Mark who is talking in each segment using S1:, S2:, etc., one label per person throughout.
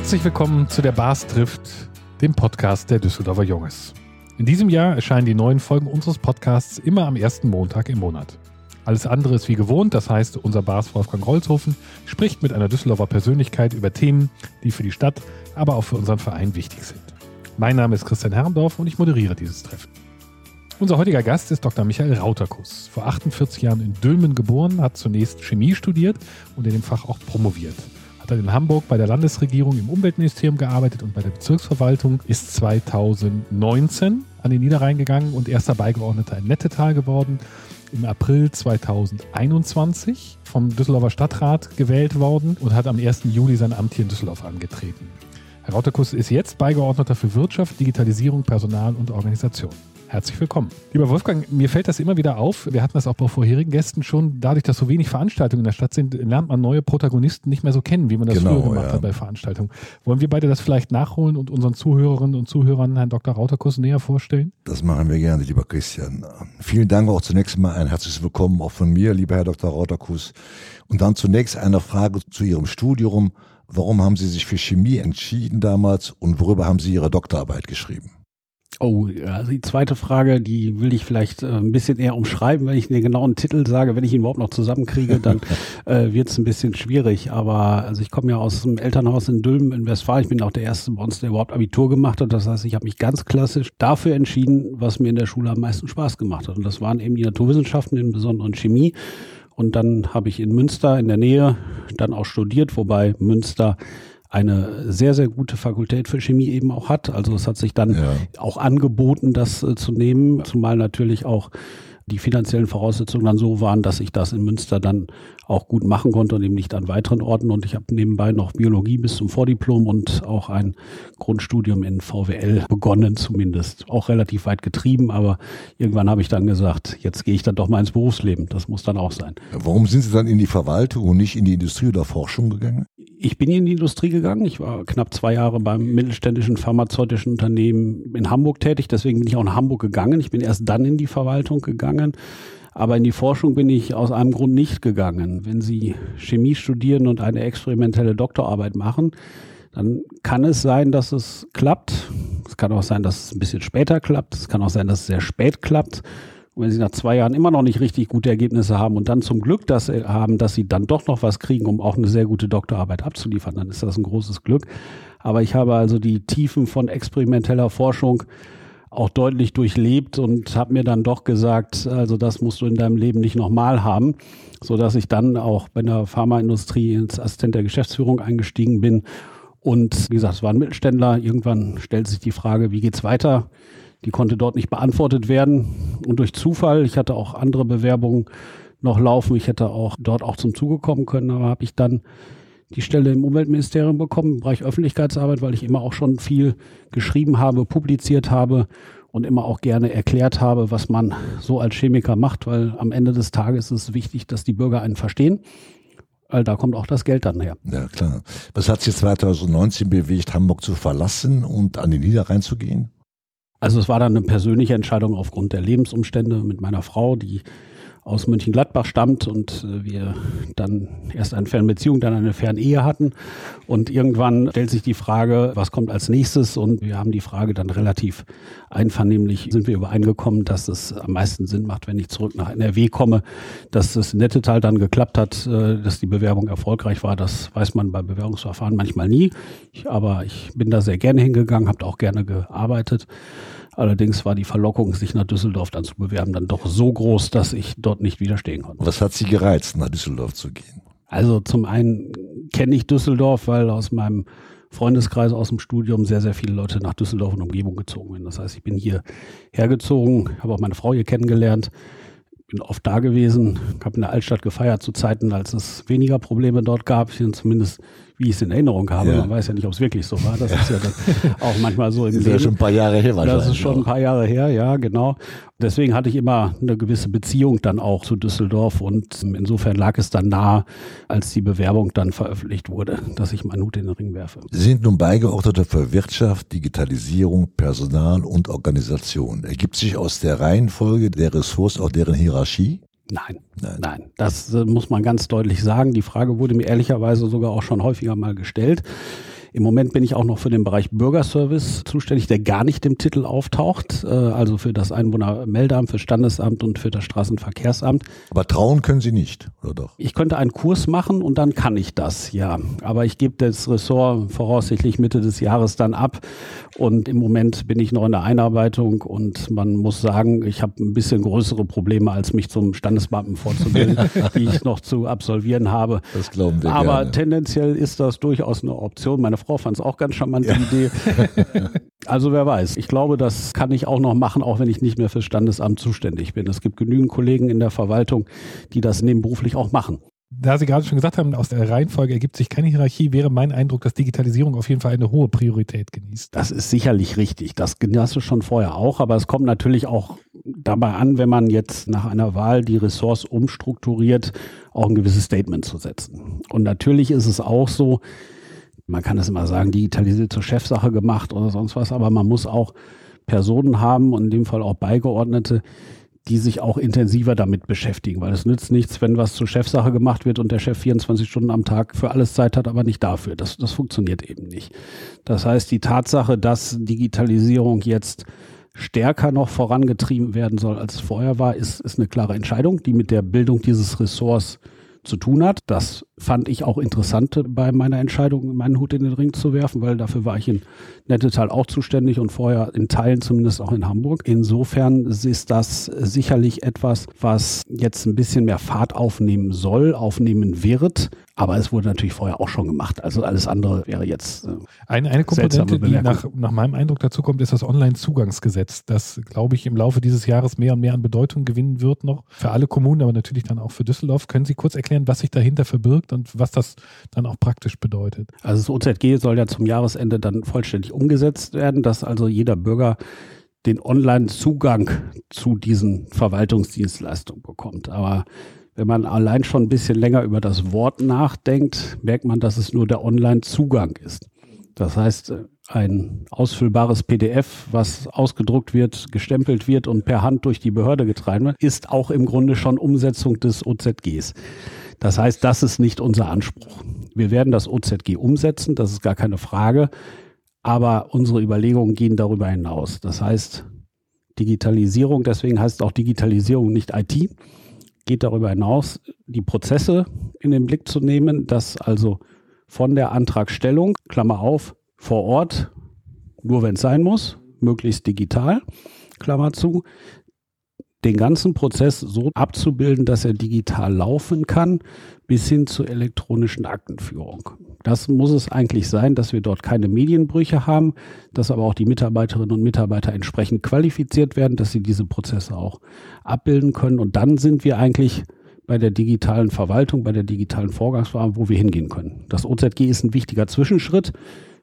S1: Herzlich willkommen zu der Bars trifft, dem Podcast der Düsseldorfer Junges. In diesem Jahr erscheinen die neuen Folgen unseres Podcasts immer am ersten Montag im Monat. Alles andere ist wie gewohnt, das heißt, unser Bars Wolfgang Rolzhofen spricht mit einer Düsseldorfer Persönlichkeit über Themen, die für die Stadt, aber auch für unseren Verein wichtig sind. Mein Name ist Christian Herrendorf und ich moderiere dieses Treffen. Unser heutiger Gast ist Dr. Michael Rauterkus. Vor 48 Jahren in Dülmen geboren, hat zunächst Chemie studiert und in dem Fach auch promoviert. Dann in Hamburg bei der Landesregierung im Umweltministerium gearbeitet und bei der Bezirksverwaltung, ist 2019 an den Niederrhein gegangen und erster Beigeordneter in Nettetal geworden. Im April 2021 vom Düsseldorfer Stadtrat gewählt worden und hat am 1. Juli sein Amt hier in Düsseldorf angetreten. Herr Rauterkus ist jetzt Beigeordneter für Wirtschaft, Digitalisierung, Personal und Organisation. Herzlich willkommen. Lieber Wolfgang, mir fällt das immer wieder auf. Wir hatten das auch bei vorherigen Gästen schon. Dadurch, dass so wenig Veranstaltungen in der Stadt sind, lernt man neue Protagonisten nicht mehr so kennen, wie man das genau, früher gemacht ja. hat bei Veranstaltungen. Wollen wir beide das vielleicht nachholen und unseren Zuhörerinnen und Zuhörern Herrn Dr. Rauterkus näher vorstellen?
S2: Das machen wir gerne, lieber Christian. Vielen Dank auch zunächst mal ein herzliches Willkommen auch von mir, lieber Herr Dr. Rauterkus. Und dann zunächst eine Frage zu Ihrem Studium. Warum haben Sie sich für Chemie entschieden damals und worüber haben Sie Ihre Doktorarbeit geschrieben?
S3: Oh, also die zweite Frage, die will ich vielleicht äh, ein bisschen eher umschreiben, wenn ich den genauen Titel sage, wenn ich ihn überhaupt noch zusammenkriege, dann äh, wird es ein bisschen schwierig. Aber also ich komme ja aus dem Elternhaus in Dülmen in Westfalen. Ich bin auch der erste bei uns, der überhaupt Abitur gemacht hat. Das heißt, ich habe mich ganz klassisch dafür entschieden, was mir in der Schule am meisten Spaß gemacht hat. Und das waren eben die Naturwissenschaften, im Besonderen Chemie. Und dann habe ich in Münster in der Nähe dann auch studiert, wobei Münster eine sehr, sehr gute Fakultät für Chemie eben auch hat. Also es hat sich dann ja. auch angeboten, das äh, zu nehmen, zumal natürlich auch die finanziellen Voraussetzungen dann so waren, dass ich das in Münster dann auch gut machen konnte und eben nicht an weiteren Orten. Und ich habe nebenbei noch Biologie bis zum Vordiplom und auch ein Grundstudium in VWL begonnen, zumindest. Auch relativ weit getrieben, aber irgendwann habe ich dann gesagt, jetzt gehe ich dann doch mal ins Berufsleben. Das muss dann auch sein.
S2: Warum sind Sie dann in die Verwaltung und nicht in die Industrie oder Forschung gegangen?
S3: Ich bin in die Industrie gegangen. Ich war knapp zwei Jahre beim mittelständischen pharmazeutischen Unternehmen in Hamburg tätig. Deswegen bin ich auch nach Hamburg gegangen. Ich bin erst dann in die Verwaltung gegangen. Aber in die Forschung bin ich aus einem Grund nicht gegangen. Wenn Sie Chemie studieren und eine experimentelle Doktorarbeit machen, dann kann es sein, dass es klappt. Es kann auch sein, dass es ein bisschen später klappt. Es kann auch sein, dass es sehr spät klappt. Und wenn Sie nach zwei Jahren immer noch nicht richtig gute Ergebnisse haben und dann zum Glück das haben, dass Sie dann doch noch was kriegen, um auch eine sehr gute Doktorarbeit abzuliefern, dann ist das ein großes Glück. Aber ich habe also die Tiefen von experimenteller Forschung auch deutlich durchlebt und habe mir dann doch gesagt, also das musst du in deinem Leben nicht nochmal haben, so dass ich dann auch bei der Pharmaindustrie ins Assistent der Geschäftsführung eingestiegen bin. Und wie gesagt, es war ein Mittelständler. Irgendwann stellt sich die Frage, wie geht's weiter? Die konnte dort nicht beantwortet werden. Und durch Zufall, ich hatte auch andere Bewerbungen noch laufen, ich hätte auch dort auch zum Zuge kommen können, aber habe ich dann die Stelle im Umweltministerium bekommen, im Bereich Öffentlichkeitsarbeit, weil ich immer auch schon viel geschrieben habe, publiziert habe und immer auch gerne erklärt habe, was man so als Chemiker macht, weil am Ende des Tages ist es wichtig, dass die Bürger einen verstehen. Weil da kommt auch das Geld dann her.
S2: Ja, klar. Was hat Sie 2019 bewegt, Hamburg zu verlassen und an den Niederrhein zu gehen?
S3: Also es war dann eine persönliche Entscheidung aufgrund der Lebensumstände mit meiner Frau, die aus Mönchengladbach stammt und äh, wir dann erst eine Fernbeziehung, dann eine Fernehe hatten. Und irgendwann stellt sich die Frage, was kommt als nächstes? Und wir haben die Frage dann relativ einvernehmlich, sind wir übereingekommen, dass es am meisten Sinn macht, wenn ich zurück nach NRW komme, dass das Nettetal dann geklappt hat, äh, dass die Bewerbung erfolgreich war. Das weiß man bei Bewerbungsverfahren manchmal nie. aber ich bin da sehr gerne hingegangen, habe auch gerne gearbeitet. Allerdings war die Verlockung, sich nach Düsseldorf dann zu bewerben, dann doch so groß, dass ich dort nicht widerstehen konnte.
S2: Was hat Sie gereizt, nach Düsseldorf zu gehen?
S3: Also zum einen kenne ich Düsseldorf, weil aus meinem Freundeskreis aus dem Studium sehr, sehr viele Leute nach Düsseldorf und Umgebung gezogen sind. Das heißt, ich bin hier hergezogen, habe auch meine Frau hier kennengelernt, bin oft da gewesen, habe in der Altstadt gefeiert zu Zeiten, als es weniger Probleme dort gab, zumindest wie ich es in Erinnerung habe. Ja. Man weiß ja nicht, ob es wirklich so war. Das ja. ist ja dann auch manchmal so im
S2: Das ist ja schon ein paar Jahre her
S3: wahrscheinlich. Das ist schon ein paar Jahre her, ja, genau. Deswegen hatte ich immer eine gewisse Beziehung dann auch zu Düsseldorf und insofern lag es dann nah, als die Bewerbung dann veröffentlicht wurde, dass ich meinen Hut in den Ring werfe.
S2: Sie sind nun Beigeordneter für Wirtschaft, Digitalisierung, Personal und Organisation. Ergibt sich aus der Reihenfolge der Ressorts auch deren Hierarchie?
S3: Nein, nein, nein. Das äh, muss man ganz deutlich sagen. Die Frage wurde mir ehrlicherweise sogar auch schon häufiger mal gestellt. Im Moment bin ich auch noch für den Bereich Bürgerservice zuständig, der gar nicht im Titel auftaucht, äh, also für das Einwohnermeldeamt, für Standesamt und für das Straßenverkehrsamt.
S2: Aber trauen können Sie nicht, oder doch?
S3: Ich könnte einen Kurs machen und dann kann ich das, ja. Aber ich gebe das Ressort voraussichtlich Mitte des Jahres dann ab und im Moment bin ich noch in der Einarbeitung und man muss sagen, ich habe ein bisschen größere Probleme, als mich zum Standesbeamten vorzubilden, die ich noch zu absolvieren habe.
S2: Das glauben wir
S3: Aber
S2: gerne.
S3: tendenziell ist das durchaus eine Option. Meine Frau fand es auch ganz charmant, die Idee. Also wer weiß. Ich glaube, das kann ich auch noch machen, auch wenn ich nicht mehr fürs Standesamt zuständig bin. Es gibt genügend Kollegen in der Verwaltung, die das nebenberuflich auch machen.
S1: Da Sie gerade schon gesagt haben, aus der Reihenfolge ergibt sich keine Hierarchie, wäre mein Eindruck, dass Digitalisierung auf jeden Fall eine hohe Priorität genießt.
S3: Das ist sicherlich richtig. Das hast du schon vorher auch, aber es kommt natürlich auch dabei an, wenn man jetzt nach einer Wahl die Ressorts umstrukturiert, auch ein gewisses Statement zu setzen. Und natürlich ist es auch so, man kann es immer sagen, digitalisiert zur Chefsache gemacht oder sonst was, aber man muss auch Personen haben und in dem Fall auch Beigeordnete, die sich auch intensiver damit beschäftigen, weil es nützt nichts, wenn was zur Chefsache gemacht wird und der Chef 24 Stunden am Tag für alles Zeit hat, aber nicht dafür. Das, das funktioniert eben nicht. Das heißt, die Tatsache, dass Digitalisierung jetzt stärker noch vorangetrieben werden soll, als es vorher war, ist, ist eine klare Entscheidung, die mit der Bildung dieses Ressorts zu tun hat. Das fand ich auch interessant bei meiner Entscheidung, meinen Hut in den Ring zu werfen, weil dafür war ich in Nettetal auch zuständig und vorher in Teilen zumindest auch in Hamburg. Insofern ist das sicherlich etwas, was jetzt ein bisschen mehr Fahrt aufnehmen soll, aufnehmen wird. Aber es wurde natürlich vorher auch schon gemacht. Also alles andere wäre jetzt. Äh,
S1: eine, eine Komponente, die nach, nach meinem Eindruck dazu kommt, ist das Online-Zugangsgesetz, das, glaube ich, im Laufe dieses Jahres mehr und mehr an Bedeutung gewinnen wird noch. Für alle Kommunen, aber natürlich dann auch für Düsseldorf. Können Sie kurz erklären, was sich dahinter verbirgt und was das dann auch praktisch bedeutet?
S3: Also das OZG soll ja zum Jahresende dann vollständig umgesetzt werden, dass also jeder Bürger den Online-Zugang zu diesen Verwaltungsdienstleistungen bekommt. Aber wenn man allein schon ein bisschen länger über das Wort nachdenkt, merkt man, dass es nur der Online-Zugang ist. Das heißt, ein ausfüllbares PDF, was ausgedruckt wird, gestempelt wird und per Hand durch die Behörde getragen wird, ist auch im Grunde schon Umsetzung des OZGs. Das heißt, das ist nicht unser Anspruch. Wir werden das OZG umsetzen, das ist gar keine Frage, aber unsere Überlegungen gehen darüber hinaus. Das heißt, Digitalisierung, deswegen heißt es auch Digitalisierung nicht IT, geht darüber hinaus, die Prozesse in den Blick zu nehmen, dass also von der Antragstellung, Klammer auf, vor Ort, nur wenn es sein muss, möglichst digital, Klammer zu, den ganzen Prozess so abzubilden, dass er digital laufen kann, bis hin zur elektronischen Aktenführung. Das muss es eigentlich sein, dass wir dort keine Medienbrüche haben, dass aber auch die Mitarbeiterinnen und Mitarbeiter entsprechend qualifiziert werden, dass sie diese Prozesse auch abbilden können. Und dann sind wir eigentlich bei der digitalen Verwaltung, bei der digitalen Vorgangsverfahren, wo wir hingehen können. Das OZG ist ein wichtiger Zwischenschritt,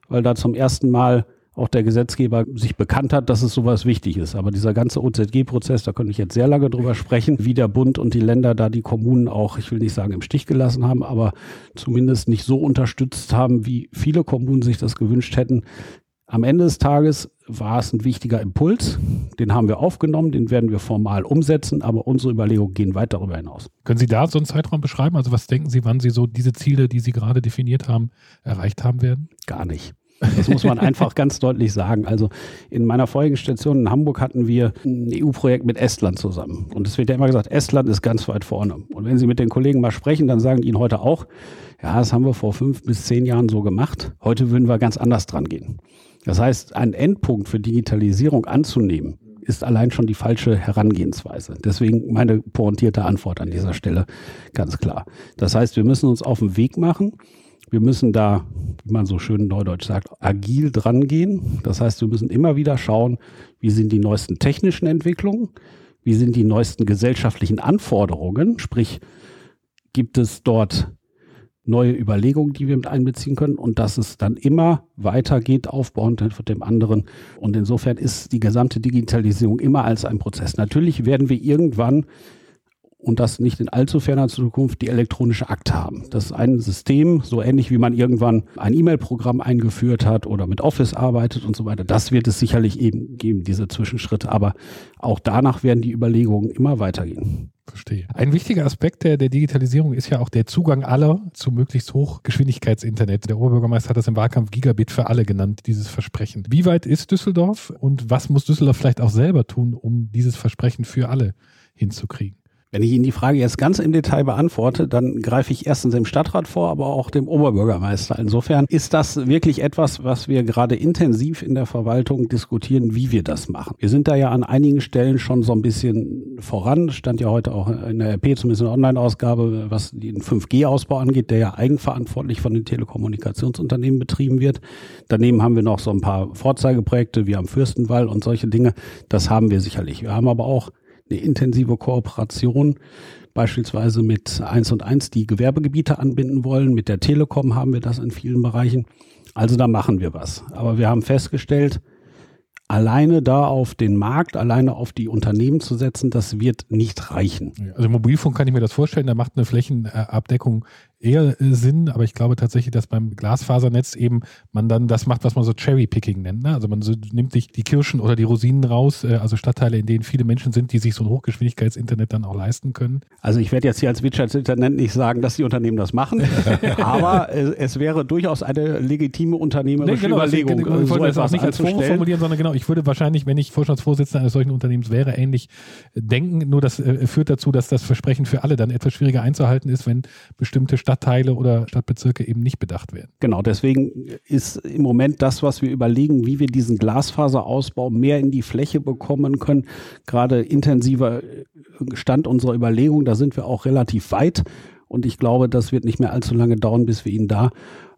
S3: weil da zum ersten Mal auch der Gesetzgeber sich bekannt hat, dass es sowas wichtig ist. Aber dieser ganze OZG-Prozess, da könnte ich jetzt sehr lange drüber sprechen, wie der Bund und die Länder da die Kommunen auch, ich will nicht sagen im Stich gelassen haben, aber zumindest nicht so unterstützt haben, wie viele Kommunen sich das gewünscht hätten. Am Ende des Tages war es ein wichtiger Impuls. Den haben wir aufgenommen, den werden wir formal umsetzen, aber unsere Überlegungen gehen weit darüber hinaus.
S1: Können Sie da so einen Zeitraum beschreiben? Also was denken Sie, wann Sie so diese Ziele, die Sie gerade definiert haben, erreicht haben werden?
S3: Gar nicht. Das muss man einfach ganz deutlich sagen. Also in meiner vorigen Station in Hamburg hatten wir ein EU-Projekt mit Estland zusammen. Und es wird ja immer gesagt, Estland ist ganz weit vorne. Und wenn Sie mit den Kollegen mal sprechen, dann sagen die Ihnen heute auch, ja, das haben wir vor fünf bis zehn Jahren so gemacht. Heute würden wir ganz anders dran gehen. Das heißt, einen Endpunkt für Digitalisierung anzunehmen, ist allein schon die falsche Herangehensweise. Deswegen meine pointierte Antwort an dieser Stelle ganz klar. Das heißt, wir müssen uns auf den Weg machen. Wir müssen da, wie man so schön neudeutsch sagt, agil dran gehen. Das heißt, wir müssen immer wieder schauen, wie sind die neuesten technischen Entwicklungen, wie sind die neuesten gesellschaftlichen Anforderungen, sprich, gibt es dort neue Überlegungen, die wir mit einbeziehen können und dass es dann immer weitergeht, aufbauend von dem anderen. Und insofern ist die gesamte Digitalisierung immer als ein Prozess. Natürlich werden wir irgendwann und das nicht in allzu ferner Zukunft die elektronische Akte haben. Das ist ein System, so ähnlich wie man irgendwann ein E-Mail-Programm eingeführt hat oder mit Office arbeitet und so weiter. Das wird es sicherlich eben geben, diese Zwischenschritte. Aber auch danach werden die Überlegungen immer weitergehen.
S1: Verstehe. Ein wichtiger Aspekt der, der Digitalisierung ist ja auch der Zugang aller zu möglichst Hochgeschwindigkeitsinternet. Der Oberbürgermeister hat das im Wahlkampf Gigabit für alle genannt, dieses Versprechen. Wie weit ist Düsseldorf und was muss Düsseldorf vielleicht auch selber tun, um dieses Versprechen für alle hinzukriegen?
S3: Wenn ich Ihnen die Frage jetzt ganz im Detail beantworte, dann greife ich erstens dem Stadtrat vor, aber auch dem Oberbürgermeister. Insofern ist das wirklich etwas, was wir gerade intensiv in der Verwaltung diskutieren, wie wir das machen. Wir sind da ja an einigen Stellen schon so ein bisschen voran. Stand ja heute auch in der RP, zumindest in der Online-Ausgabe, was den 5G-Ausbau angeht, der ja eigenverantwortlich von den Telekommunikationsunternehmen betrieben wird. Daneben haben wir noch so ein paar Vorzeigeprojekte wie am Fürstenwall und solche Dinge. Das haben wir sicherlich. Wir haben aber auch eine intensive Kooperation, beispielsweise mit 1 und 1, die Gewerbegebiete anbinden wollen. Mit der Telekom haben wir das in vielen Bereichen. Also da machen wir was. Aber wir haben festgestellt, alleine da auf den Markt, alleine auf die Unternehmen zu setzen, das wird nicht reichen.
S1: Also Mobilfunk kann ich mir das vorstellen, da macht eine Flächenabdeckung eher äh, Sinn, aber ich glaube tatsächlich, dass beim Glasfasernetz eben man dann das macht, was man so Cherry-Picking nennt. Ne? Also man so, nimmt sich die Kirschen oder die Rosinen raus, äh, also Stadtteile, in denen viele Menschen sind, die sich so ein Hochgeschwindigkeitsinternet dann auch leisten können.
S3: Also ich werde jetzt hier als Wirtschaftsinternet nicht sagen, dass die Unternehmen das machen, aber äh, es wäre durchaus eine legitime unternehmerische nee, genau, Überlegung.
S1: Ich, ich wollte das auch nicht als Vorwurf formulieren, sondern genau, ich würde wahrscheinlich, wenn ich Vorstandsvorsitzender eines solchen Unternehmens wäre, ähnlich denken. Nur das äh, führt dazu, dass das Versprechen für alle dann etwas schwieriger einzuhalten ist, wenn bestimmte Stadtteile oder Stadtbezirke eben nicht bedacht werden.
S3: Genau, deswegen ist im Moment das, was wir überlegen, wie wir diesen Glasfaserausbau mehr in die Fläche bekommen können, gerade intensiver Stand unserer Überlegung. Da sind wir auch relativ weit. Und ich glaube, das wird nicht mehr allzu lange dauern, bis wir ihn da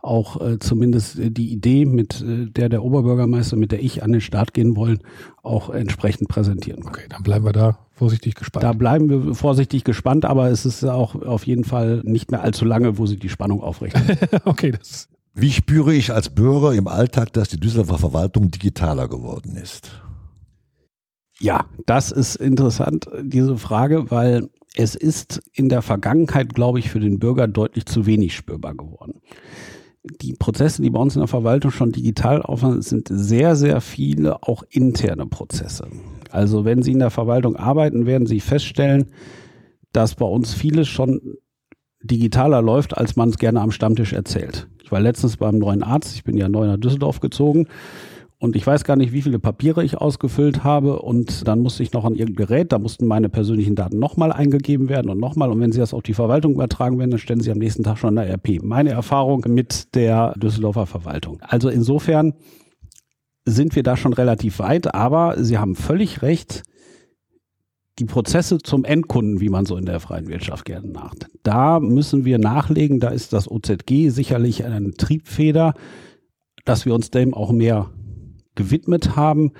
S3: auch äh, zumindest äh, die Idee, mit äh, der der Oberbürgermeister, mit der ich an den Start gehen wollen, auch entsprechend präsentieren
S1: Okay, dann bleiben wir da vorsichtig gespannt.
S3: Da bleiben wir vorsichtig gespannt, aber es ist auch auf jeden Fall nicht mehr allzu lange, wo sie die Spannung aufrichten.
S2: okay, das. Wie spüre ich als Bürger im Alltag, dass die Düsseldorfer Verwaltung digitaler geworden ist?
S3: Ja, das ist interessant, diese Frage, weil es ist in der Vergangenheit, glaube ich, für den Bürger deutlich zu wenig spürbar geworden die Prozesse, die bei uns in der Verwaltung schon digital aufhören, sind sehr, sehr viele auch interne Prozesse. Also wenn Sie in der Verwaltung arbeiten, werden Sie feststellen, dass bei uns vieles schon digitaler läuft, als man es gerne am Stammtisch erzählt. Ich war letztens beim neuen Arzt, ich bin ja neu nach Düsseldorf gezogen und ich weiß gar nicht, wie viele Papiere ich ausgefüllt habe. Und dann musste ich noch an irgendein Gerät, da mussten meine persönlichen Daten nochmal eingegeben werden und nochmal. Und wenn Sie das auf die Verwaltung übertragen werden, dann stellen Sie am nächsten Tag schon eine RP. Meine Erfahrung mit der Düsseldorfer Verwaltung. Also insofern sind wir da schon relativ weit, aber Sie haben völlig recht. Die Prozesse zum Endkunden, wie man so in der freien Wirtschaft gerne macht, da müssen wir nachlegen. Da ist das OZG sicherlich eine Triebfeder, dass wir uns dem auch mehr gewidmet haben.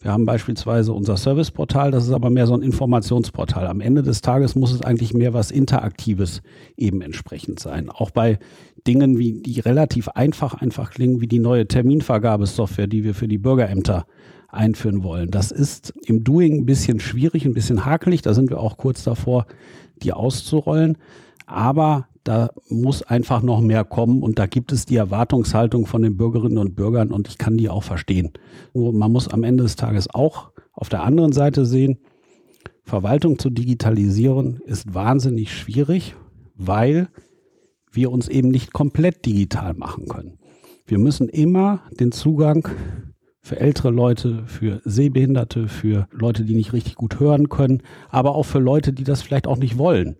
S3: Wir haben beispielsweise unser Serviceportal, das ist aber mehr so ein Informationsportal. Am Ende des Tages muss es eigentlich mehr was Interaktives eben entsprechend sein. Auch bei Dingen, wie die relativ einfach einfach klingen, wie die neue Terminvergabesoftware, die wir für die Bürgerämter einführen wollen. Das ist im Doing ein bisschen schwierig, ein bisschen hakelig. Da sind wir auch kurz davor, die auszurollen. Aber da muss einfach noch mehr kommen und da gibt es die Erwartungshaltung von den Bürgerinnen und Bürgern und ich kann die auch verstehen. Nur man muss am Ende des Tages auch auf der anderen Seite sehen, Verwaltung zu digitalisieren ist wahnsinnig schwierig, weil wir uns eben nicht komplett digital machen können. Wir müssen immer den Zugang für ältere Leute, für Sehbehinderte, für Leute, die nicht richtig gut hören können, aber auch für Leute, die das vielleicht auch nicht wollen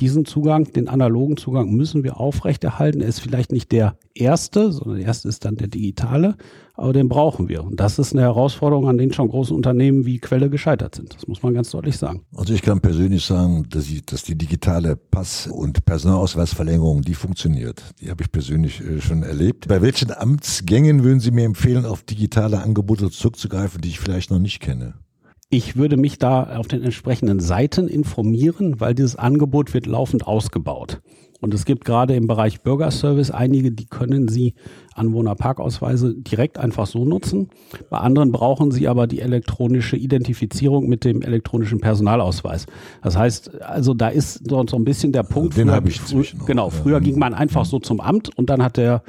S3: diesen Zugang, den analogen Zugang müssen wir aufrechterhalten. Er ist vielleicht nicht der erste, sondern der erste ist dann der digitale, aber den brauchen wir. Und das ist eine Herausforderung, an denen schon große Unternehmen wie Quelle gescheitert sind. Das muss man ganz deutlich sagen.
S2: Also ich kann persönlich sagen, dass, ich, dass die digitale Pass- und Personalausweisverlängerung, die funktioniert. Die habe ich persönlich äh, schon erlebt. Bei welchen Amtsgängen würden Sie mir empfehlen, auf digitale Angebote zurückzugreifen, die ich vielleicht noch nicht kenne?
S3: Ich würde mich da auf den entsprechenden Seiten informieren, weil dieses Angebot wird laufend ausgebaut. Und es gibt gerade im Bereich Bürgerservice einige, die können Sie Anwohnerparkausweise direkt einfach so nutzen. Bei anderen brauchen Sie aber die elektronische Identifizierung mit dem elektronischen Personalausweis. Das heißt, also da ist so, so ein bisschen der Punkt.
S2: Den habe ich
S3: frü Genau, früher ging man einfach so zum Amt und dann hat der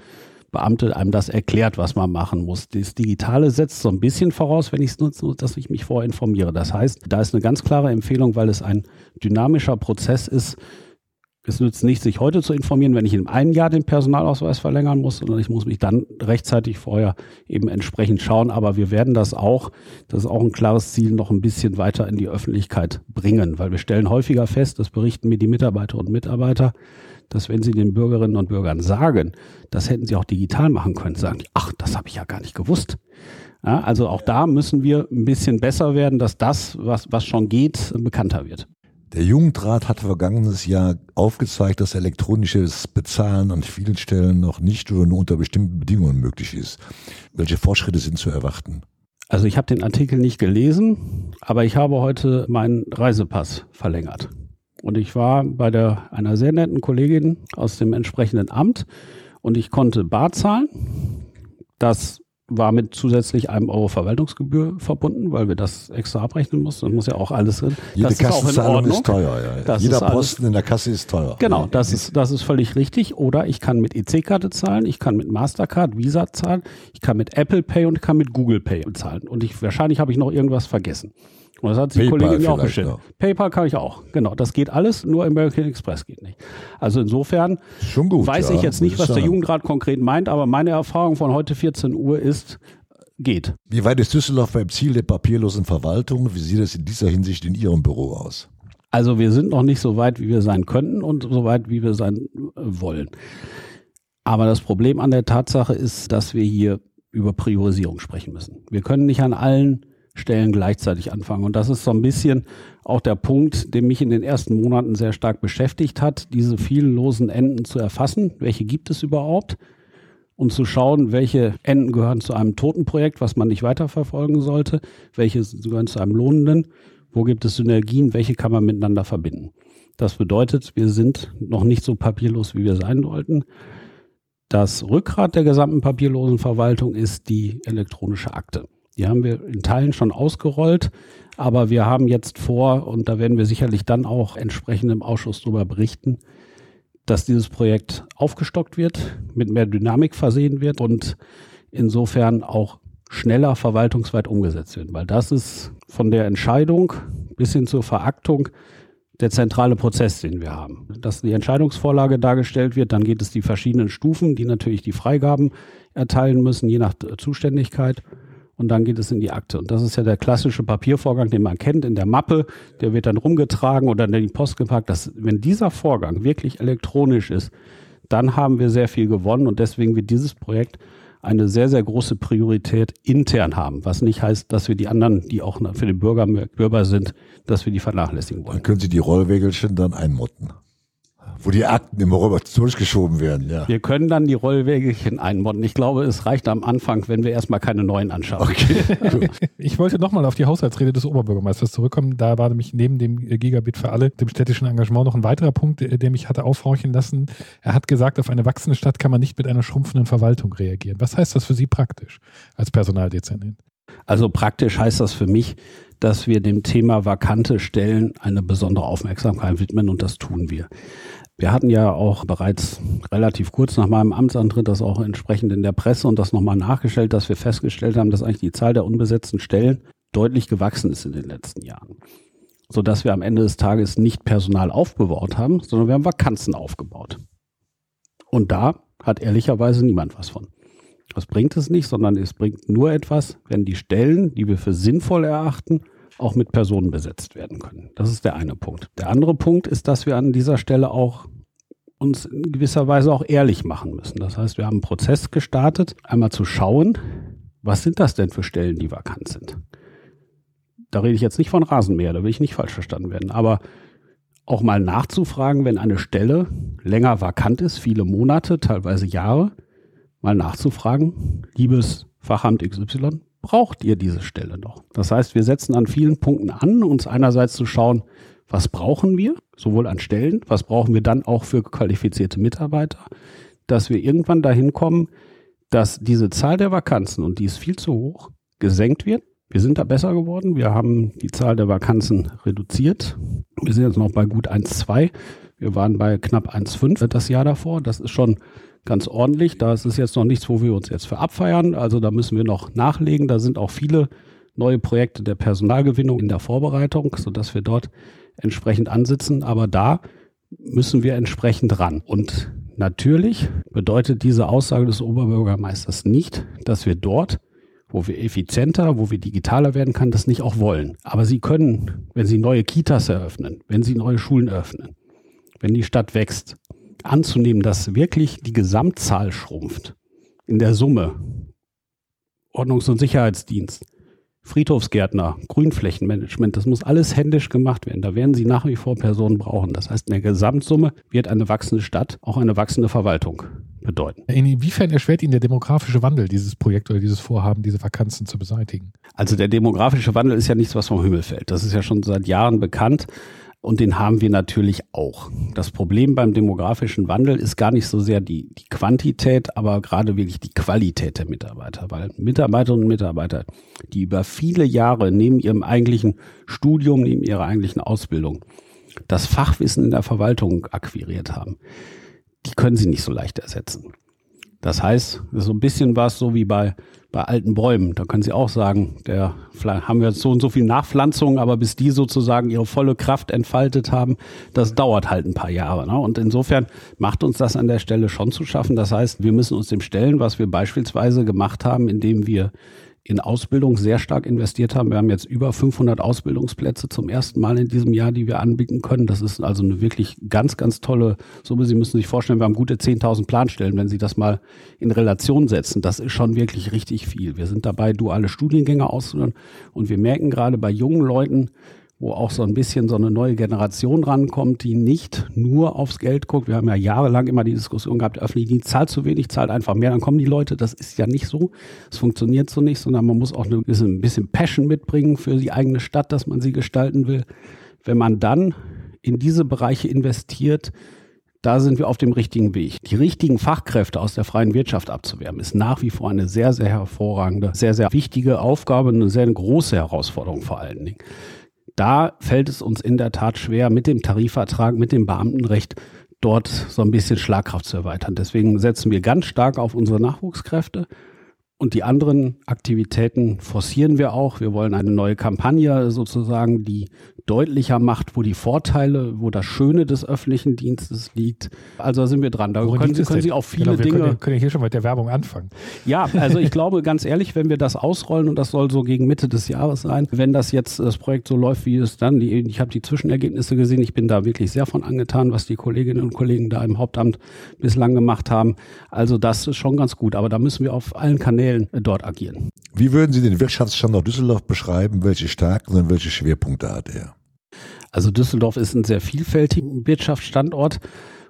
S3: Beamte einem das erklärt, was man machen muss. Das Digitale setzt so ein bisschen voraus, wenn ich es nutze, dass ich mich vorher informiere. Das heißt, da ist eine ganz klare Empfehlung, weil es ein dynamischer Prozess ist, es nützt nicht, sich heute zu informieren, wenn ich in einem Jahr den Personalausweis verlängern muss, sondern ich muss mich dann rechtzeitig vorher eben entsprechend schauen. Aber wir werden das auch, das ist auch ein klares Ziel, noch ein bisschen weiter in die Öffentlichkeit bringen, weil wir stellen häufiger fest, das berichten mir die Mitarbeiterinnen und Mitarbeiter, dass wenn sie den Bürgerinnen und Bürgern sagen, das hätten sie auch digital machen können, sagen die, ach, das habe ich ja gar nicht gewusst. Ja, also auch da müssen wir ein bisschen besser werden, dass das, was, was schon geht, bekannter wird.
S2: Der Jugendrat hat vergangenes Jahr aufgezeigt, dass elektronisches Bezahlen an vielen Stellen noch nicht oder nur unter bestimmten Bedingungen möglich ist. Welche Fortschritte sind zu erwarten?
S3: Also ich habe den Artikel nicht gelesen, aber ich habe heute meinen Reisepass verlängert. Und ich war bei der, einer sehr netten Kollegin aus dem entsprechenden Amt und ich konnte bar zahlen. Das war mit zusätzlich einem Euro Verwaltungsgebühr verbunden, weil wir das extra abrechnen mussten. Das muss ja auch alles drin.
S2: Jede
S3: das
S2: Kassenzahlung ist, ist, teuer. Ja.
S3: Das
S2: Jeder
S3: alles,
S2: Posten in der Kasse ist teuer.
S3: Genau, das ist, das ist völlig richtig. Oder ich kann mit EC-Karte zahlen, ich kann mit Mastercard, Visa zahlen, ich kann mit Apple Pay und ich kann mit Google Pay zahlen. Und ich, wahrscheinlich habe ich noch irgendwas vergessen. Und das hat sich die Kollegin mir auch gestellt. PayPal kann ich auch. Genau, das geht alles, nur American Express geht nicht. Also insofern
S2: gut,
S3: weiß
S2: ja,
S3: ich jetzt nicht, was der Jugendrat konkret meint, aber meine Erfahrung von heute 14 Uhr ist, geht.
S2: Wie weit ist Düsseldorf beim Ziel der papierlosen Verwaltung? Wie sieht es in dieser Hinsicht in Ihrem Büro aus?
S3: Also wir sind noch nicht so weit, wie wir sein könnten und so weit, wie wir sein wollen. Aber das Problem an der Tatsache ist, dass wir hier über Priorisierung sprechen müssen. Wir können nicht an allen Stellen gleichzeitig anfangen. Und das ist so ein bisschen auch der Punkt, der mich in den ersten Monaten sehr stark beschäftigt hat, diese vielen losen Enden zu erfassen. Welche gibt es überhaupt? Und zu schauen, welche Enden gehören zu einem toten Projekt, was man nicht weiterverfolgen sollte, welche gehören zu einem lohnenden, wo gibt es Synergien, welche kann man miteinander verbinden. Das bedeutet, wir sind noch nicht so papierlos, wie wir sein wollten. Das Rückgrat der gesamten papierlosen Verwaltung ist die elektronische Akte. Die haben wir in Teilen schon ausgerollt, aber wir haben jetzt vor, und da werden wir sicherlich dann auch entsprechend im Ausschuss darüber berichten, dass dieses Projekt aufgestockt wird, mit mehr Dynamik versehen wird und insofern auch schneller verwaltungsweit umgesetzt wird. Weil das ist von der Entscheidung bis hin zur Veraktung der zentrale Prozess, den wir haben. Dass die Entscheidungsvorlage dargestellt wird, dann geht es die verschiedenen Stufen, die natürlich die Freigaben erteilen müssen, je nach Zuständigkeit und dann geht es in die Akte. Und das ist ja der klassische Papiervorgang, den man kennt in der Mappe. Der wird dann rumgetragen oder in die Post gepackt. Das, wenn dieser Vorgang wirklich elektronisch ist, dann haben wir sehr viel gewonnen und deswegen wird dieses Projekt eine sehr, sehr große Priorität intern haben, was nicht heißt, dass wir die anderen, die auch für den Bürger Bürger sind, dass wir die vernachlässigen wollen.
S2: Dann können Sie die Rollwägelchen dann einmotten wo die Akten immer rüber durchgeschoben werden. Ja.
S3: Wir können dann die Rollwägelchen einmotten. Ich glaube, es reicht am Anfang, wenn wir erstmal keine neuen anschauen.
S1: Okay. ich wollte nochmal auf die Haushaltsrede des Oberbürgermeisters zurückkommen. Da war nämlich neben dem Gigabit für alle, dem städtischen Engagement, noch ein weiterer Punkt, der mich hatte aufhorchen lassen. Er hat gesagt, auf eine wachsende Stadt kann man nicht mit einer schrumpfenden Verwaltung reagieren. Was heißt das für Sie praktisch als Personaldezernent?
S3: Also praktisch heißt das für mich, dass wir dem Thema vakante Stellen eine besondere Aufmerksamkeit widmen und das tun wir. Wir hatten ja auch bereits relativ kurz nach meinem Amtsantritt das auch entsprechend in der Presse und das nochmal nachgestellt, dass wir festgestellt haben, dass eigentlich die Zahl der unbesetzten Stellen deutlich gewachsen ist in den letzten Jahren. Sodass wir am Ende des Tages nicht Personal aufgebaut haben, sondern wir haben Vakanzen aufgebaut. Und da hat ehrlicherweise niemand was von. Das bringt es nicht, sondern es bringt nur etwas, wenn die Stellen, die wir für sinnvoll erachten, auch mit Personen besetzt werden können. Das ist der eine Punkt. Der andere Punkt ist, dass wir an dieser Stelle auch uns in gewisser Weise auch ehrlich machen müssen. Das heißt, wir haben einen Prozess gestartet, einmal zu schauen, was sind das denn für Stellen, die vakant sind. Da rede ich jetzt nicht von Rasenmäher, da will ich nicht falsch verstanden werden, aber auch mal nachzufragen, wenn eine Stelle länger vakant ist, viele Monate, teilweise Jahre, mal nachzufragen, liebes Fachamt XY, braucht ihr diese Stelle noch? Das heißt, wir setzen an vielen Punkten an, uns einerseits zu schauen, was brauchen wir, sowohl an Stellen, was brauchen wir dann auch für qualifizierte Mitarbeiter, dass wir irgendwann dahin kommen, dass diese Zahl der Vakanzen, und die ist viel zu hoch, gesenkt wird. Wir sind da besser geworden. Wir haben die Zahl der Vakanzen reduziert. Wir sind jetzt noch bei gut 1,2. Wir waren bei knapp 1,5 das Jahr davor. Das ist schon ganz ordentlich. Das ist jetzt noch nichts, wo wir uns jetzt für abfeiern. Also da müssen wir noch nachlegen. Da sind auch viele neue Projekte der Personalgewinnung in der Vorbereitung, sodass wir dort entsprechend ansitzen. Aber da müssen wir entsprechend ran. Und natürlich bedeutet diese Aussage des Oberbürgermeisters nicht, dass wir dort, wo wir effizienter, wo wir digitaler werden kann, das nicht auch wollen. Aber sie können, wenn sie neue Kitas eröffnen, wenn sie neue Schulen eröffnen, wenn die Stadt wächst, anzunehmen, dass wirklich die Gesamtzahl schrumpft in der Summe. Ordnungs- und Sicherheitsdienst, Friedhofsgärtner, Grünflächenmanagement, das muss alles händisch gemacht werden. Da werden Sie nach wie vor Personen brauchen. Das heißt, in der Gesamtsumme wird eine wachsende Stadt auch eine wachsende Verwaltung bedeuten.
S1: Inwiefern erschwert Ihnen der demografische Wandel dieses Projekt oder dieses Vorhaben, diese Vakanzen zu beseitigen?
S3: Also der demografische Wandel ist ja nichts, was vom Himmel fällt. Das ist ja schon seit Jahren bekannt. Und den haben wir natürlich auch. Das Problem beim demografischen Wandel ist gar nicht so sehr die, die Quantität, aber gerade wirklich die Qualität der Mitarbeiter. Weil Mitarbeiterinnen und Mitarbeiter, die über viele Jahre neben ihrem eigentlichen Studium, neben ihrer eigentlichen Ausbildung das Fachwissen in der Verwaltung akquiriert haben, die können sie nicht so leicht ersetzen. Das heißt, so ein bisschen war es so wie bei bei alten Bäumen. Da können Sie auch sagen, der haben wir so und so viel Nachpflanzung, aber bis die sozusagen ihre volle Kraft entfaltet haben, das dauert halt ein paar Jahre. Ne? Und insofern macht uns das an der Stelle schon zu schaffen. Das heißt, wir müssen uns dem stellen, was wir beispielsweise gemacht haben, indem wir in Ausbildung sehr stark investiert haben. Wir haben jetzt über 500 Ausbildungsplätze zum ersten Mal in diesem Jahr, die wir anbieten können. Das ist also eine wirklich ganz, ganz tolle Summe. Sie müssen sich vorstellen, wir haben gute 10.000 Planstellen. Wenn Sie das mal in Relation setzen, das ist schon wirklich richtig viel. Wir sind dabei, duale Studiengänge auszuführen und wir merken gerade bei jungen Leuten, wo auch so ein bisschen so eine neue Generation rankommt, die nicht nur aufs Geld guckt. Wir haben ja jahrelang immer die Diskussion gehabt, der öffentliche zahlt zu wenig, zahlt einfach mehr, dann kommen die Leute. Das ist ja nicht so. Es funktioniert so nicht, sondern man muss auch ein bisschen, ein bisschen Passion mitbringen für die eigene Stadt, dass man sie gestalten will. Wenn man dann in diese Bereiche investiert, da sind wir auf dem richtigen Weg. Die richtigen Fachkräfte aus der freien Wirtschaft abzuwerben, ist nach wie vor eine sehr, sehr hervorragende, sehr, sehr wichtige Aufgabe, eine sehr große Herausforderung vor allen Dingen da fällt es uns in der Tat schwer, mit dem Tarifvertrag, mit dem Beamtenrecht dort so ein bisschen Schlagkraft zu erweitern. Deswegen setzen wir ganz stark auf unsere Nachwuchskräfte. Und die anderen Aktivitäten forcieren wir auch. Wir wollen eine neue Kampagne sozusagen, die deutlicher macht, wo die Vorteile, wo das Schöne des öffentlichen Dienstes liegt. Also da sind wir dran. Da Worin können, Sie, können Sie auch viele genau, wir Dinge.
S1: Können, können hier schon mit der Werbung anfangen.
S3: Ja, also ich glaube ganz ehrlich, wenn wir das ausrollen und das soll so gegen Mitte des Jahres sein, wenn das jetzt das Projekt so läuft, wie es dann, die, ich habe die Zwischenergebnisse gesehen, ich bin da wirklich sehr von angetan, was die Kolleginnen und Kollegen da im Hauptamt bislang gemacht haben. Also das ist schon ganz gut, aber da müssen wir auf allen Kanälen dort agieren.
S2: Wie würden Sie den Wirtschaftsstandort Düsseldorf beschreiben? Welche Stärken und welche Schwerpunkte hat er?
S3: Also Düsseldorf ist ein sehr vielfältiger Wirtschaftsstandort.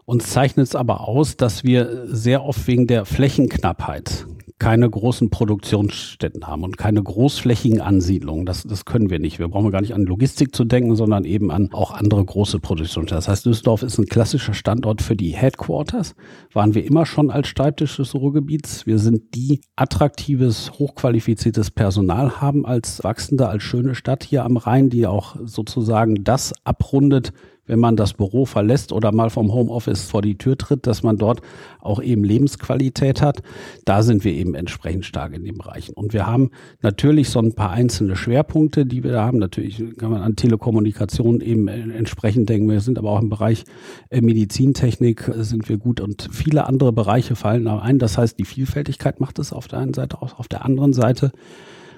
S3: Uns zeichnet es aber aus, dass wir sehr oft wegen der Flächenknappheit keine großen Produktionsstätten haben und keine großflächigen Ansiedlungen. Das, das können wir nicht. Wir brauchen gar nicht an Logistik zu denken, sondern eben an auch andere große Produktionsstätten. Das heißt, Düsseldorf ist ein klassischer Standort für die Headquarters. Waren wir immer schon als Schreibtisch des Ruhrgebiets. Wir sind die attraktives, hochqualifiziertes Personal haben als wachsende, als schöne Stadt hier am Rhein, die auch sozusagen das abrundet, wenn man das Büro verlässt oder mal vom Homeoffice vor die Tür tritt, dass man dort auch eben Lebensqualität hat. Da sind wir eben entsprechend stark in den Bereichen. Und wir haben natürlich so ein paar einzelne Schwerpunkte, die wir da haben. Natürlich kann man an Telekommunikation eben entsprechend denken. Wir sind aber auch im Bereich äh, Medizintechnik äh, sind wir gut und viele andere Bereiche fallen da ein. Das heißt, die Vielfältigkeit macht es auf der einen Seite aus. Auf der anderen Seite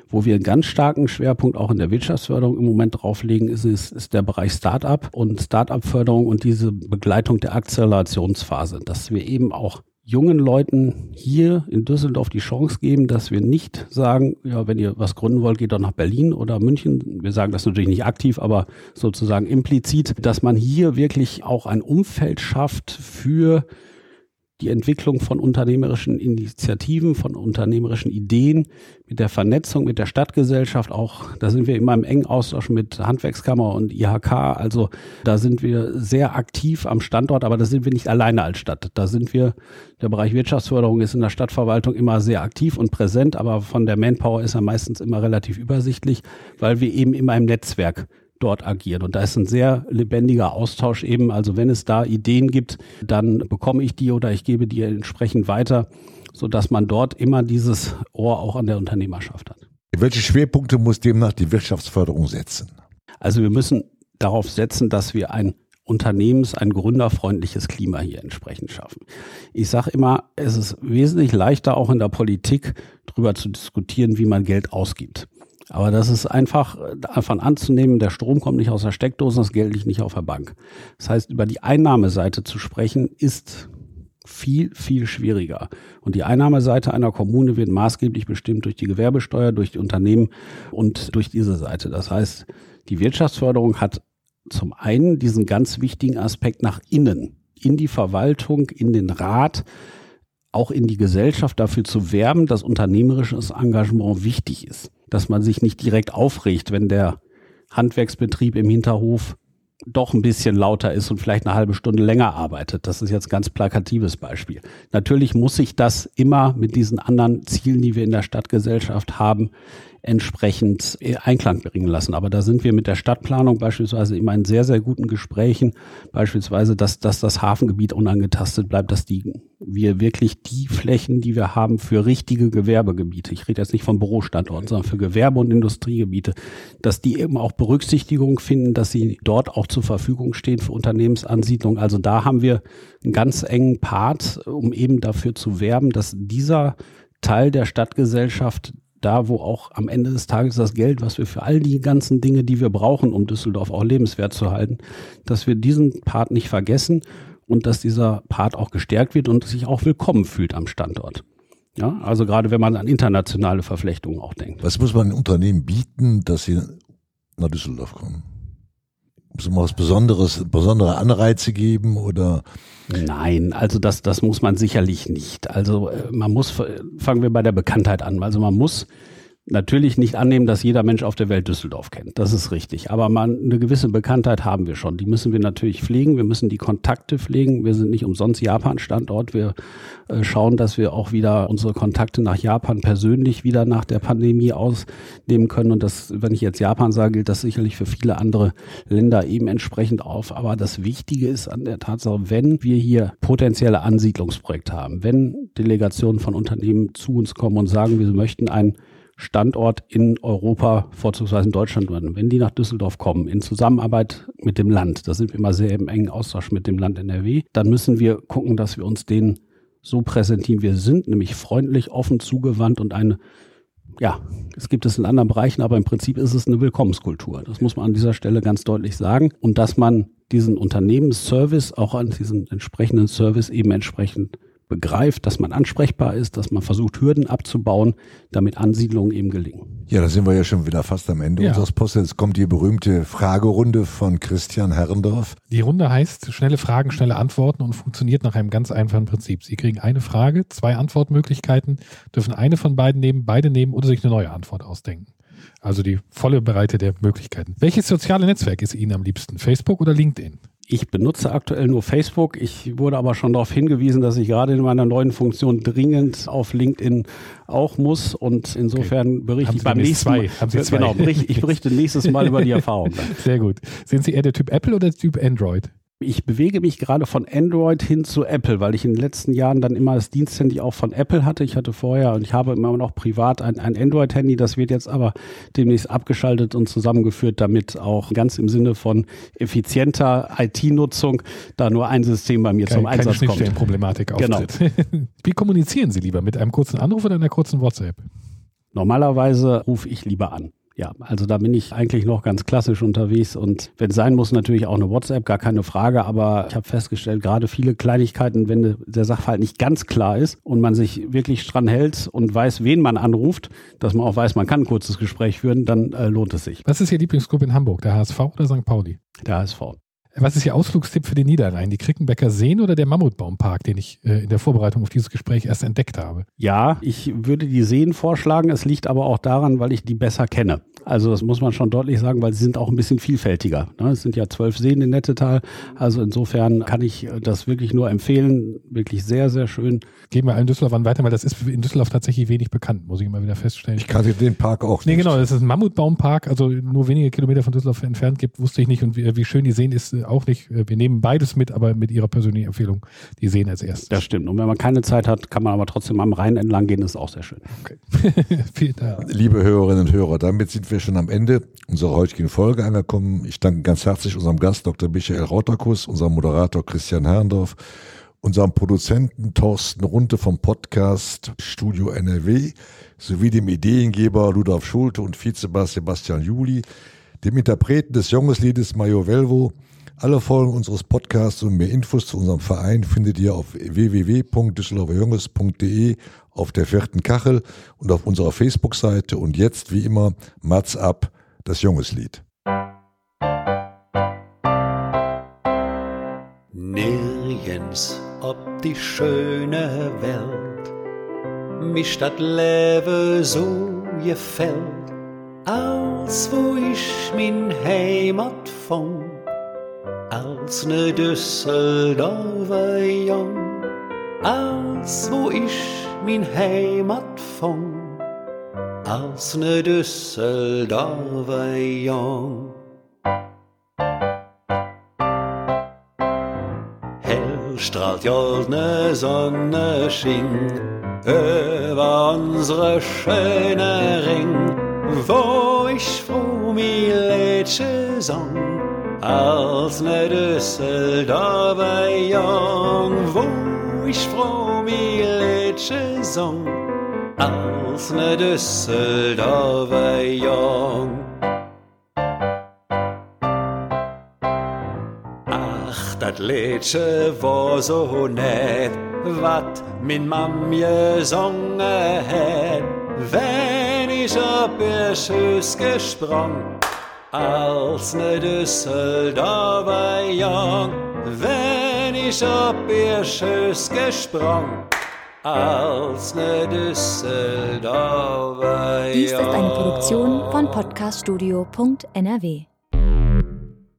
S3: wo wir einen ganz starken Schwerpunkt auch in der Wirtschaftsförderung im Moment drauflegen, ist, ist, ist der Bereich Start-up und Start-up-Förderung und diese Begleitung der Akzelerationsphase, dass wir eben auch jungen Leuten hier in Düsseldorf die Chance geben, dass wir nicht sagen, ja, wenn ihr was gründen wollt, geht doch nach Berlin oder München. Wir sagen das natürlich nicht aktiv, aber sozusagen implizit, dass man hier wirklich auch ein Umfeld schafft für die Entwicklung von unternehmerischen Initiativen, von unternehmerischen Ideen, mit der Vernetzung mit der Stadtgesellschaft auch. Da sind wir immer im engen Austausch mit Handwerkskammer und IHK. Also da sind wir sehr aktiv am Standort, aber da sind wir nicht alleine als Stadt. Da sind wir, der Bereich Wirtschaftsförderung ist in der Stadtverwaltung immer sehr aktiv und präsent, aber von der Manpower ist er meistens immer relativ übersichtlich, weil wir eben immer im Netzwerk dort agieren. Und da ist ein sehr lebendiger Austausch eben. Also wenn es da Ideen gibt, dann bekomme ich die oder ich gebe die entsprechend weiter, sodass man dort immer dieses Ohr auch an der Unternehmerschaft hat.
S2: Welche Schwerpunkte muss demnach die Wirtschaftsförderung setzen?
S3: Also wir müssen darauf setzen, dass wir ein Unternehmens ein gründerfreundliches Klima hier entsprechend schaffen. Ich sage immer, es ist wesentlich leichter auch in der Politik darüber zu diskutieren, wie man Geld ausgibt. Aber das ist einfach davon anzunehmen, der Strom kommt nicht aus der Steckdose, das Geld liegt nicht auf der Bank. Das heißt, über die Einnahmeseite zu sprechen, ist viel, viel schwieriger. Und die Einnahmeseite einer Kommune wird maßgeblich bestimmt durch die Gewerbesteuer, durch die Unternehmen und durch diese Seite. Das heißt, die Wirtschaftsförderung hat zum einen diesen ganz wichtigen Aspekt nach innen, in die Verwaltung, in den Rat, auch in die Gesellschaft dafür zu werben, dass unternehmerisches Engagement wichtig ist dass man sich nicht direkt aufregt, wenn der Handwerksbetrieb im Hinterhof doch ein bisschen lauter ist und vielleicht eine halbe Stunde länger arbeitet. Das ist jetzt ein ganz plakatives Beispiel. Natürlich muss sich das immer mit diesen anderen Zielen, die wir in der Stadtgesellschaft haben, entsprechend Einklang bringen lassen. Aber da sind wir mit der Stadtplanung beispielsweise immer in sehr, sehr guten Gesprächen. Beispielsweise, dass, dass das Hafengebiet unangetastet bleibt, dass die, wir wirklich die Flächen, die wir haben für richtige Gewerbegebiete, ich rede jetzt nicht von Bürostandorten, sondern für Gewerbe- und Industriegebiete, dass die eben auch Berücksichtigung finden, dass sie dort auch zur Verfügung stehen für Unternehmensansiedlung. Also da haben wir einen ganz engen Part, um eben dafür zu werben, dass dieser Teil der Stadtgesellschaft da, wo auch am Ende des Tages das Geld, was wir für all die ganzen Dinge, die wir brauchen, um Düsseldorf auch lebenswert zu halten, dass wir diesen Part nicht vergessen und dass dieser Part auch gestärkt wird und sich auch willkommen fühlt am Standort. Ja, also gerade wenn man an internationale Verflechtungen auch denkt.
S2: Was muss man den Unternehmen bieten, dass sie nach Düsseldorf kommen? Muss was Besonderes, besondere Anreize geben oder?
S3: Nein, also das, das muss man sicherlich nicht. Also äh, man muss, fangen wir bei der Bekanntheit an. Also man muss natürlich nicht annehmen, dass jeder Mensch auf der Welt Düsseldorf kennt. Das ist richtig. Aber man, eine gewisse Bekanntheit haben wir schon. Die müssen wir natürlich pflegen. Wir müssen die Kontakte pflegen. Wir sind nicht umsonst Japan-Standort. Wir äh, schauen, dass wir auch wieder unsere Kontakte nach Japan persönlich wieder nach der Pandemie ausnehmen können. Und das, wenn ich jetzt Japan sage, gilt das sicherlich für viele andere Länder eben entsprechend auf. Aber das Wichtige ist an der Tatsache, wenn wir hier potenzielle Ansiedlungsprojekte haben, wenn Delegationen von Unternehmen zu uns kommen und sagen, wir möchten ein Standort in Europa, vorzugsweise in Deutschland. Wenn die nach Düsseldorf kommen, in Zusammenarbeit mit dem Land, da sind wir immer sehr im engen Austausch mit dem Land NRW, dann müssen wir gucken, dass wir uns denen so präsentieren, wir sind, nämlich freundlich, offen, zugewandt und eine ja, es gibt es in anderen Bereichen, aber im Prinzip ist es eine Willkommenskultur. Das muss man an dieser Stelle ganz deutlich sagen. Und dass man diesen Unternehmensservice auch an diesen entsprechenden Service eben entsprechend begreift, dass man ansprechbar ist, dass man versucht, Hürden abzubauen, damit Ansiedlungen eben gelingen.
S2: Ja, da sind wir ja schon wieder fast am Ende ja. unseres Posts. Jetzt kommt die berühmte Fragerunde von Christian Herrendorf.
S1: Die Runde heißt schnelle Fragen, schnelle Antworten und funktioniert nach einem ganz einfachen Prinzip. Sie kriegen eine Frage, zwei Antwortmöglichkeiten, dürfen eine von beiden nehmen, beide nehmen oder sich eine neue Antwort ausdenken. Also die volle Breite der Möglichkeiten. Welches soziale Netzwerk ist Ihnen am liebsten? Facebook oder LinkedIn?
S3: Ich benutze aktuell nur Facebook. Ich wurde aber schon darauf hingewiesen, dass ich gerade in meiner neuen Funktion dringend auf LinkedIn auch muss. Und insofern berichte ich beim nächsten
S1: Mal. Haben Sie zwei?
S3: Genau, ich berichte nächstes Mal über die Erfahrung.
S1: Sehr gut. Sind Sie eher der Typ Apple oder der Typ Android?
S3: Ich bewege mich gerade von Android hin zu Apple, weil ich in den letzten Jahren dann immer das Diensthandy auch von Apple hatte. Ich hatte vorher und ich habe immer noch privat ein, ein Android-Handy. Das wird jetzt aber demnächst abgeschaltet und zusammengeführt, damit auch ganz im Sinne von effizienter IT-Nutzung da nur ein System bei mir Kein, zum Einsatz
S1: kommt. Keine Problematik auftritt. Genau. Wie kommunizieren Sie lieber? Mit einem kurzen Anruf oder einer kurzen WhatsApp?
S3: Normalerweise rufe ich lieber an. Ja, also da bin ich eigentlich noch ganz klassisch unterwegs und wenn es sein muss, natürlich auch eine WhatsApp, gar keine Frage, aber ich habe festgestellt, gerade viele Kleinigkeiten, wenn der Sachverhalt nicht ganz klar ist und man sich wirklich dran hält und weiß, wen man anruft, dass man auch weiß, man kann ein kurzes Gespräch führen, dann äh, lohnt es sich.
S1: Was ist Ihr Lieblingsclub in Hamburg, der HSV oder St. Pauli?
S3: Der HSV.
S1: Was ist Ihr Ausflugstipp für den Niederrhein? Die Krickenbecker Seen oder der Mammutbaumpark, den ich äh, in der Vorbereitung auf dieses Gespräch erst entdeckt habe?
S3: Ja, ich würde die Seen vorschlagen. Es liegt aber auch daran, weil ich die besser kenne. Also das muss man schon deutlich sagen, weil sie sind auch ein bisschen vielfältiger. Ne? Es sind ja zwölf Seen in Nettetal. Also insofern kann ich das wirklich nur empfehlen. Wirklich sehr, sehr schön.
S1: Geben wir allen Düsseldorfern weiter, weil das ist in Düsseldorf tatsächlich wenig bekannt, muss ich immer wieder feststellen.
S2: Ich kannte den Park auch
S1: nicht. Nee, genau, das ist ein Mammutbaumpark, also nur wenige Kilometer von Düsseldorf entfernt gibt, wusste ich nicht. Und wie, wie schön die Seen ist, äh, auch nicht. Äh, wir nehmen beides mit, aber mit ihrer persönlichen Empfehlung die Seen als erstes.
S3: Das stimmt. Und wenn man keine Zeit hat, kann man aber trotzdem am Rhein entlang gehen, das ist auch sehr schön. Okay.
S2: Vielen Dank. Liebe Hörerinnen und Hörer, damit sind wir schon am Ende unserer heutigen Folge angekommen. Ich danke ganz herzlich unserem Gast Dr. Michael Rauterkus, unserem Moderator Christian Herrndorf, unserem Produzenten Thorsten Runte vom Podcast Studio NRW sowie dem Ideengeber Ludolf Schulte und Vizebass Sebastian Juli, dem Interpreten des Jungesliedes Mario Velvo. Alle Folgen unseres Podcasts und mehr Infos zu unserem Verein findet ihr auf www.düsseldorferjunges.de auf der vierten Kachel und auf unserer Facebook-Seite und jetzt wie immer Mats ab das Jungeslied.
S4: Nirgends ob die schöne Welt mich das Leben so gefällt, als wo ich min Heimat fand, als ne Düsseldorfer Jung, als wo ich min Heimat fand als ne Düsseldorfer Jung. Hell strahlt goldne Sonne schien über unsere schöne Ring, wo ich froh mi Lädsche sang, als ne Düsseldorfer Jung, wo ich froh mi Lädsche sang als ne Düsseldorfer Jung. Ach, dat Lädsche war so nett, wat min Mam gesungen het, wenn ich ob ihr Schüss gesprungen als ne Düsseldorfer Jung, wenn ich ob ihr Schüss gesprungen als ne Düsseldorfer
S5: Dies ist eine Produktion von podcaststudio.nrw.